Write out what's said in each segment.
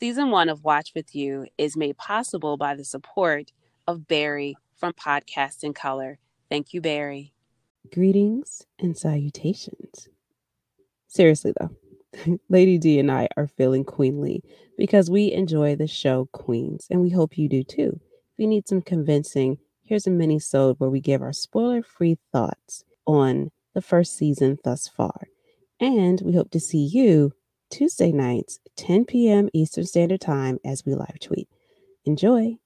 Season one of Watch With You is made possible by the support of Barry from Podcast in Color. Thank you, Barry. Greetings and salutations. Seriously, though, Lady D and I are feeling queenly because we enjoy the show Queens, and we hope you do too. If you need some convincing, here's a mini sode where we give our spoiler-free thoughts on the first season thus far. And we hope to see you Tuesday nights, 10 p.m. Eastern Standard Time, as we live tweet. Enjoy.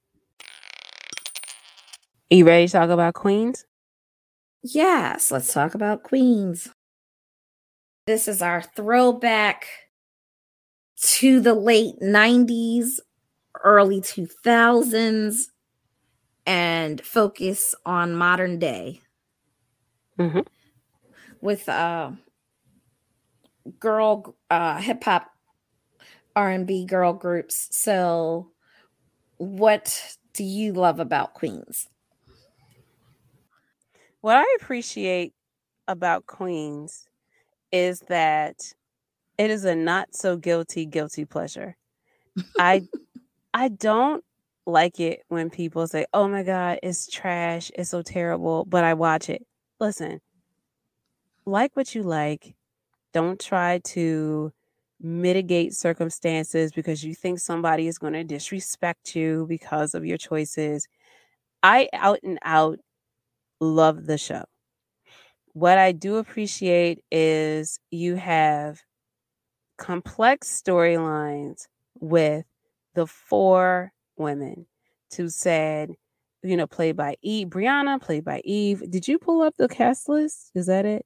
Are you ready to talk about Queens? Yes, let's talk about Queens. This is our throwback to the late 90s, early 2000s, and focus on modern day. Mm-hmm. With uh, girl uh, hip hop R&B girl groups. So what do you love about Queens? What I appreciate about Queens is that it is a not so guilty guilty pleasure. I I don't like it when people say, "Oh my god, it's trash, it's so terrible," but I watch it. Listen. Like what you like. Don't try to mitigate circumstances because you think somebody is going to disrespect you because of your choices. I out and out love the show. What I do appreciate is you have complex storylines with the four women. Two said, you know, played by Eve, Brianna, played by Eve. Did you pull up the cast list? Is that it?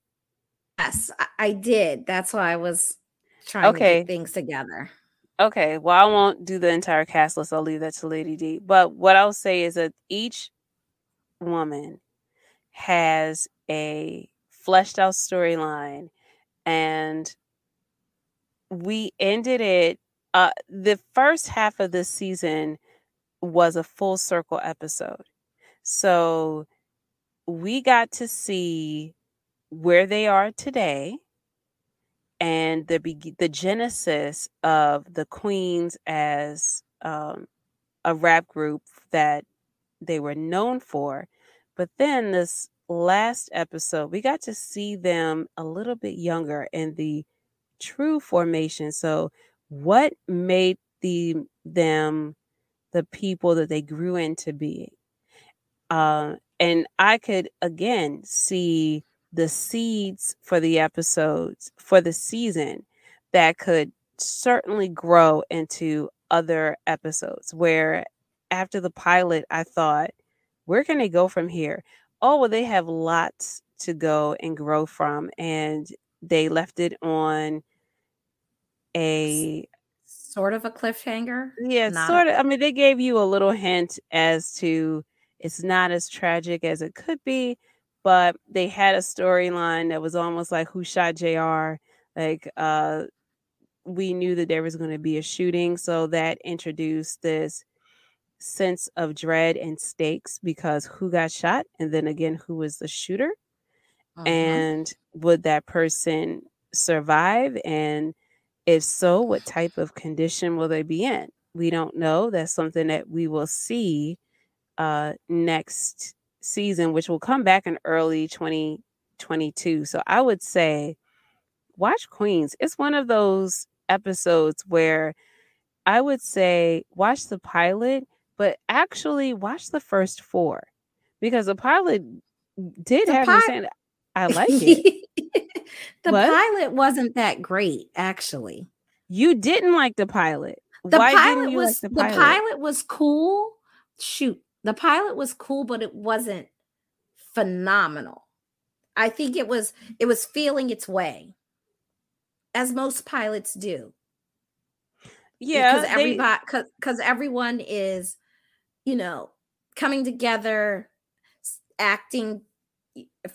Yes, I did. That's why I was trying okay. to get things together. Okay. Well, I won't do the entire cast list. I'll leave that to Lady D. But what I'll say is that each woman has a fleshed out storyline and we ended it uh the first half of this season was a full circle episode. So we got to see where they are today and the the genesis of the Queens as um, a rap group that they were known for. But then this last episode, we got to see them a little bit younger in the true formation. So, what made the them the people that they grew into being? Uh, and I could again see the seeds for the episodes for the season that could certainly grow into other episodes where after the pilot i thought where can they go from here? Oh well they have lots to go and grow from and they left it on a sort of a cliffhanger? Yeah not sort of I mean they gave you a little hint as to it's not as tragic as it could be but they had a storyline that was almost like who shot JR. Like uh we knew that there was going to be a shooting, so that introduced this sense of dread and stakes because who got shot and then again who was the shooter uh-huh. and would that person survive and if so what type of condition will they be in we don't know that's something that we will see uh next season, which will come back in early 2022. So I would say watch Queens. It's one of those episodes where I would say watch the pilot, but actually watch the first four because the pilot did the have pi- saying, I like it. the what? pilot wasn't that great, actually. You didn't like the pilot. The Why pilot was like the, pilot? the pilot was cool. Shoot, the pilot was cool, but it wasn't phenomenal. I think it was it was feeling its way, as most pilots do. Yeah, because everybody because everyone is, you know, coming together, acting,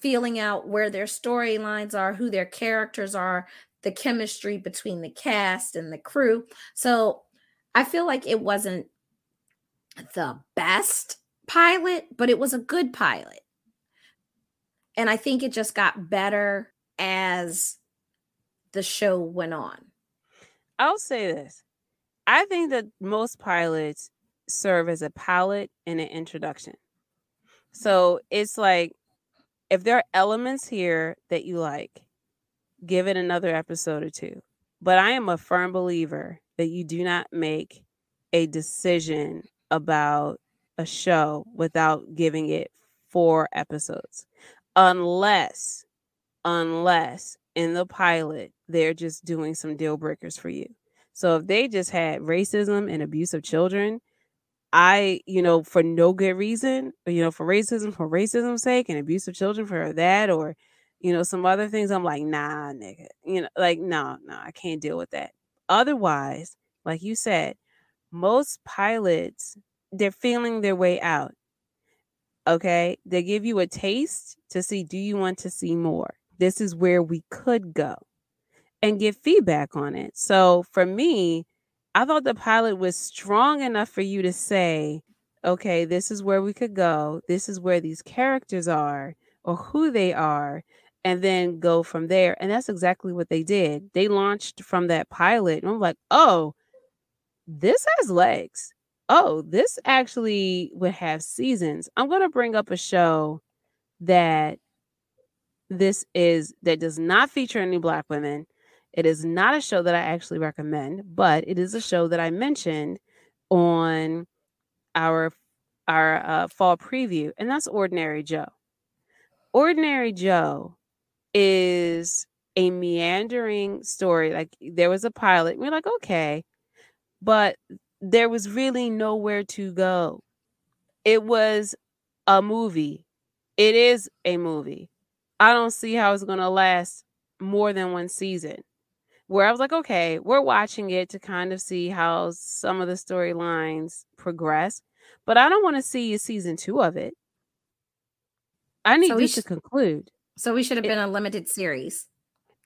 feeling out where their storylines are, who their characters are, the chemistry between the cast and the crew. So I feel like it wasn't the best pilot, but it was a good pilot. And I think it just got better as the show went on. I'll say this. I think that most pilots serve as a pilot and an introduction. So it's like if there are elements here that you like, give it another episode or two. But I am a firm believer that you do not make a decision about a show without giving it four episodes. Unless, unless in the pilot, they're just doing some deal breakers for you. So if they just had racism and abuse of children, I, you know, for no good reason, you know, for racism, for racism's sake, and abuse of children for that, or, you know, some other things, I'm like, nah, nigga, you know, like, no, no, I can't deal with that. Otherwise, like you said, most pilots, they're feeling their way out. Okay. They give you a taste to see, do you want to see more? This is where we could go and get feedback on it. So for me, I thought the pilot was strong enough for you to say, okay, this is where we could go. This is where these characters are or who they are, and then go from there. And that's exactly what they did. They launched from that pilot. And I'm like, oh, this has legs. Oh, this actually would have seasons. I'm going to bring up a show that this is that does not feature any black women it is not a show that I actually recommend, but it is a show that I mentioned on our our uh, fall preview, and that's Ordinary Joe. Ordinary Joe is a meandering story. Like there was a pilot, we're like, okay, but there was really nowhere to go. It was a movie. It is a movie. I don't see how it's going to last more than one season where I was like, okay, we're watching it to kind of see how some of the storylines progress, but I don't want to see a season two of it. I need so this sh- to conclude. So we should have been it, a limited series.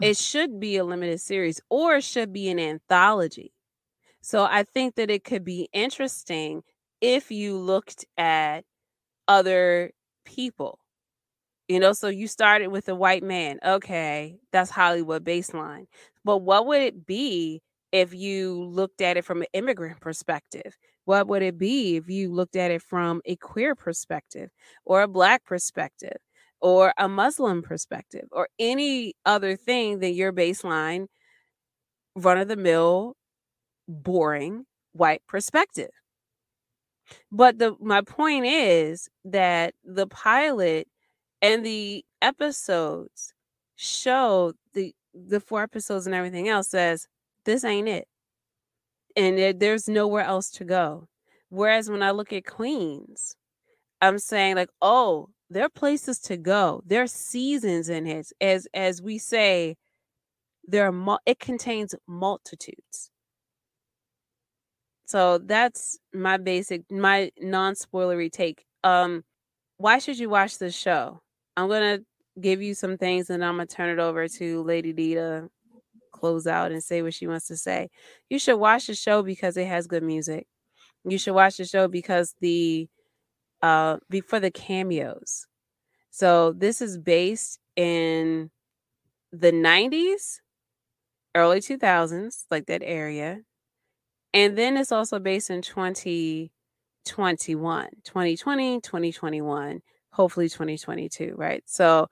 It should be a limited series, or it should be an anthology. So I think that it could be interesting if you looked at other people you know, so you started with a white man. Okay, that's Hollywood baseline. But what would it be if you looked at it from an immigrant perspective? What would it be if you looked at it from a queer perspective or a black perspective or a Muslim perspective or any other thing than your baseline, run of the mill, boring white perspective? But the my point is that the pilot and the episodes show the the four episodes and everything else says this ain't it. And there, there's nowhere else to go. Whereas when i look at queens i'm saying like oh there are places to go. There are seasons in it. As as we say there are mu- it contains multitudes so that's my basic my non-spoilery take um why should you watch this show I'm gonna give you some things and I'm gonna turn it over to Lady D to close out and say what she wants to say. You should watch the show because it has good music. You should watch the show because the uh before the cameos. So this is based in the 90s, early 2000s, like that area. And then it's also based in 2021, 2020, 2021 hopefully 2022, right? So,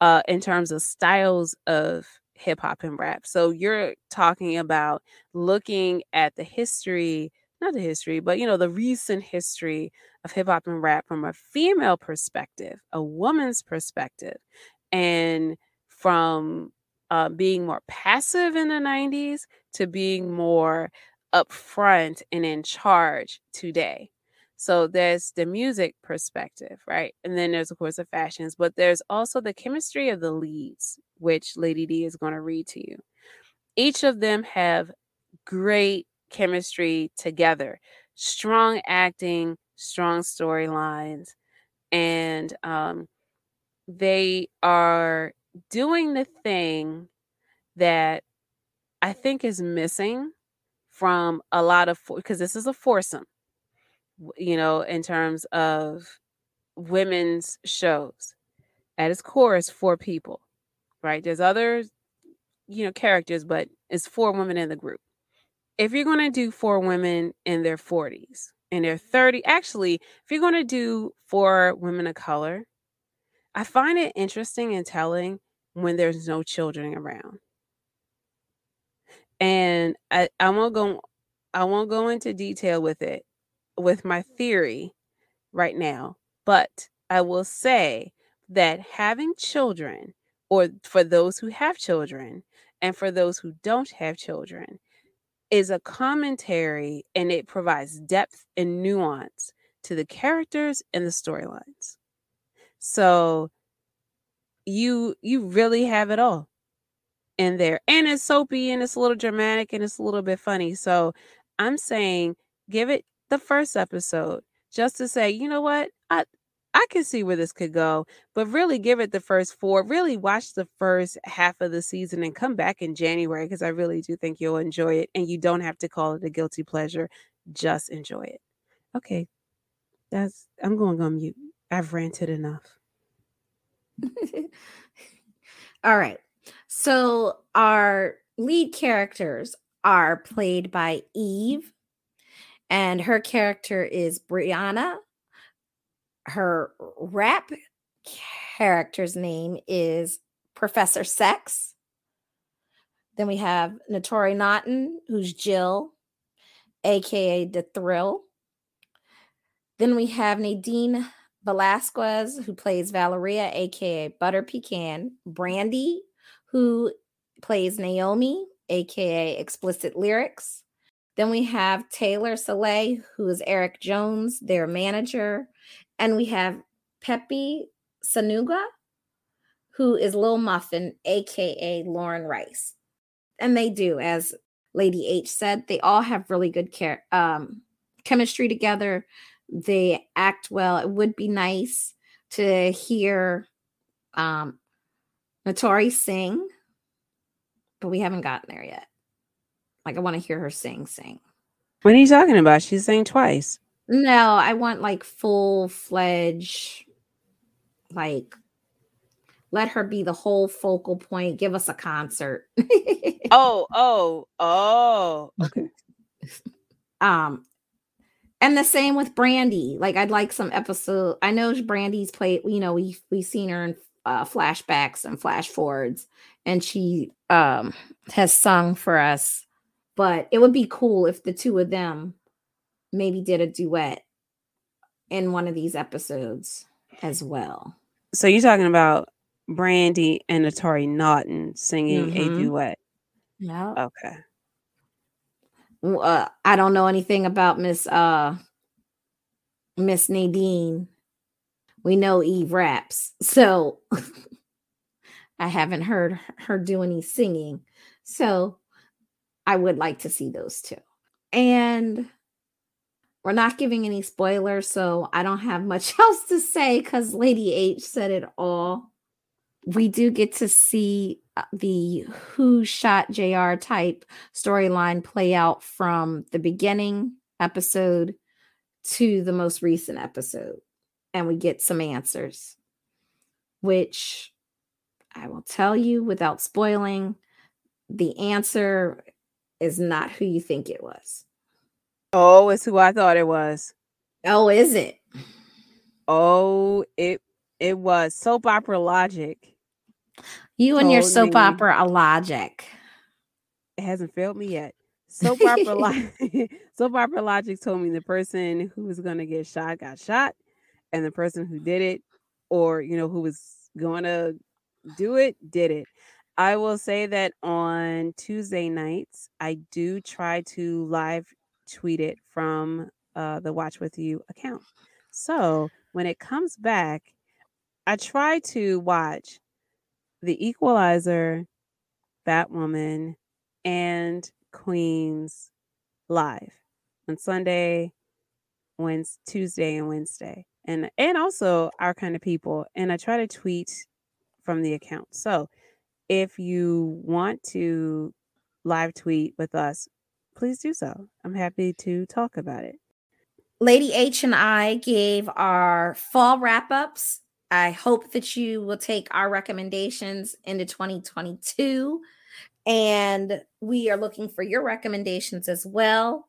uh, in terms of styles of hip hop and rap. So, you're talking about looking at the history, not the history, but you know, the recent history of hip hop and rap from a female perspective, a woman's perspective, and from uh, being more passive in the 90s to being more upfront and in charge today. So there's the music perspective, right? And then there's, of course, the fashions, but there's also the chemistry of the leads, which Lady D is going to read to you. Each of them have great chemistry together, strong acting, strong storylines, and um, they are doing the thing that I think is missing from a lot of because this is a foursome you know, in terms of women's shows. At its core, is four people, right? There's other, you know, characters, but it's four women in the group. if you're going to do four women in their 40s, in their 30, actually, if you're going to do four women of color, I find it interesting and telling when there's no children around. And I, I won't go I won't go into detail with it with my theory right now, but I will say that having children or for those who have children and for those who don't have children is a commentary and it provides depth and nuance to the characters and the storylines. So you you really have it all in there. And it's soapy and it's a little dramatic and it's a little bit funny. So I'm saying give it the first episode just to say, you know what? I I can see where this could go, but really give it the first four. Really watch the first half of the season and come back in January because I really do think you'll enjoy it. And you don't have to call it a guilty pleasure. Just enjoy it. Okay. That's I'm going on mute. I've ranted enough. All right. So our lead characters are played by Eve, and her character is Brianna. Her rap character's name is Professor Sex. Then we have Naturi Naughton, who's Jill, aka The Thrill. Then we have Nadine Velazquez, who plays Valeria, aka Butter Pecan, Brandy, who plays Naomi, aka Explicit Lyrics. Then we have Taylor Selé, who is Eric Jones, their manager. And we have Pepi Sonuga, who is Lil Muffin, aka Lauren Rice. And they do, as Lady H said, they all have really good care, um, chemistry together. They act well. It would be nice to hear um, Naturi sing, but we haven't gotten there yet. Like I want to hear her sing, sing. What are you talking about? She's sang twice. No, I want like full fledged, like let her be the whole focal point. Give us a concert. oh, oh, oh. Okay. um, and the same with Brandy. Like I'd like some episode. I know Brandy's played. You know, we we've seen her in uh, flashbacks and flash forwards, and she um has sung for us. But it would be cool if the two of them maybe did a duet in one of these episodes as well. So you're talking about Brandy and Naturi Naughton singing mm-hmm. a duet. Yeah. Okay uh, I don't know anything about Miss uh Miss Nadine. We know Eve raps, so I haven't heard her do any singing. So I would like to see those two. And we're not giving any spoilers, so I don't have much else to say because Lady H said it all. We do get to see uh, the who shot JR type storyline play out from the beginning episode to the most recent episode. And we get some answers, which I will tell you without spoiling the answer is not who you think it was. Oh, it's who I thought it was. Oh, is it? Oh, it it was soap opera logic. You and your soap me, opera logic. It hasn't failed me yet. Soap opera logic. soap opera logic told me the person who was going to get shot got shot, and the person who did it, or you know, who was going to do it, did it. I will say that on Tuesday nights, I do try to live tweet it from uh, the Watch With You account. So when it comes back, I try to watch the Equalizer, Batwoman, and Queens live on Sunday, Wednesday, Tuesday, and Wednesday, and and also our kind of people. And I try to tweet from the account. So if you want to live tweet with us, please do so. I'm happy to talk about it. Lady H and I gave our fall wrap ups I hope that you will take our recommendations into 2022 And we are looking for your recommendations as well.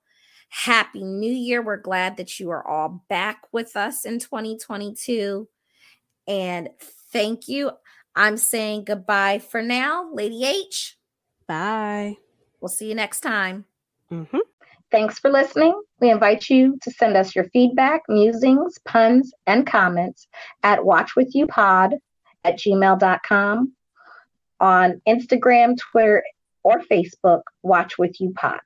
Happy New Year. We're glad that you are all back with us in 2022. And thank you. I'm saying goodbye for now, Lady H. Bye. We'll see you next time. Mm-hmm. Thanks for listening. We invite you to send us your feedback, musings, puns, and comments at watchwithyoupod at gmail.com on Instagram, Twitter, or Facebook, Watch With You Pod.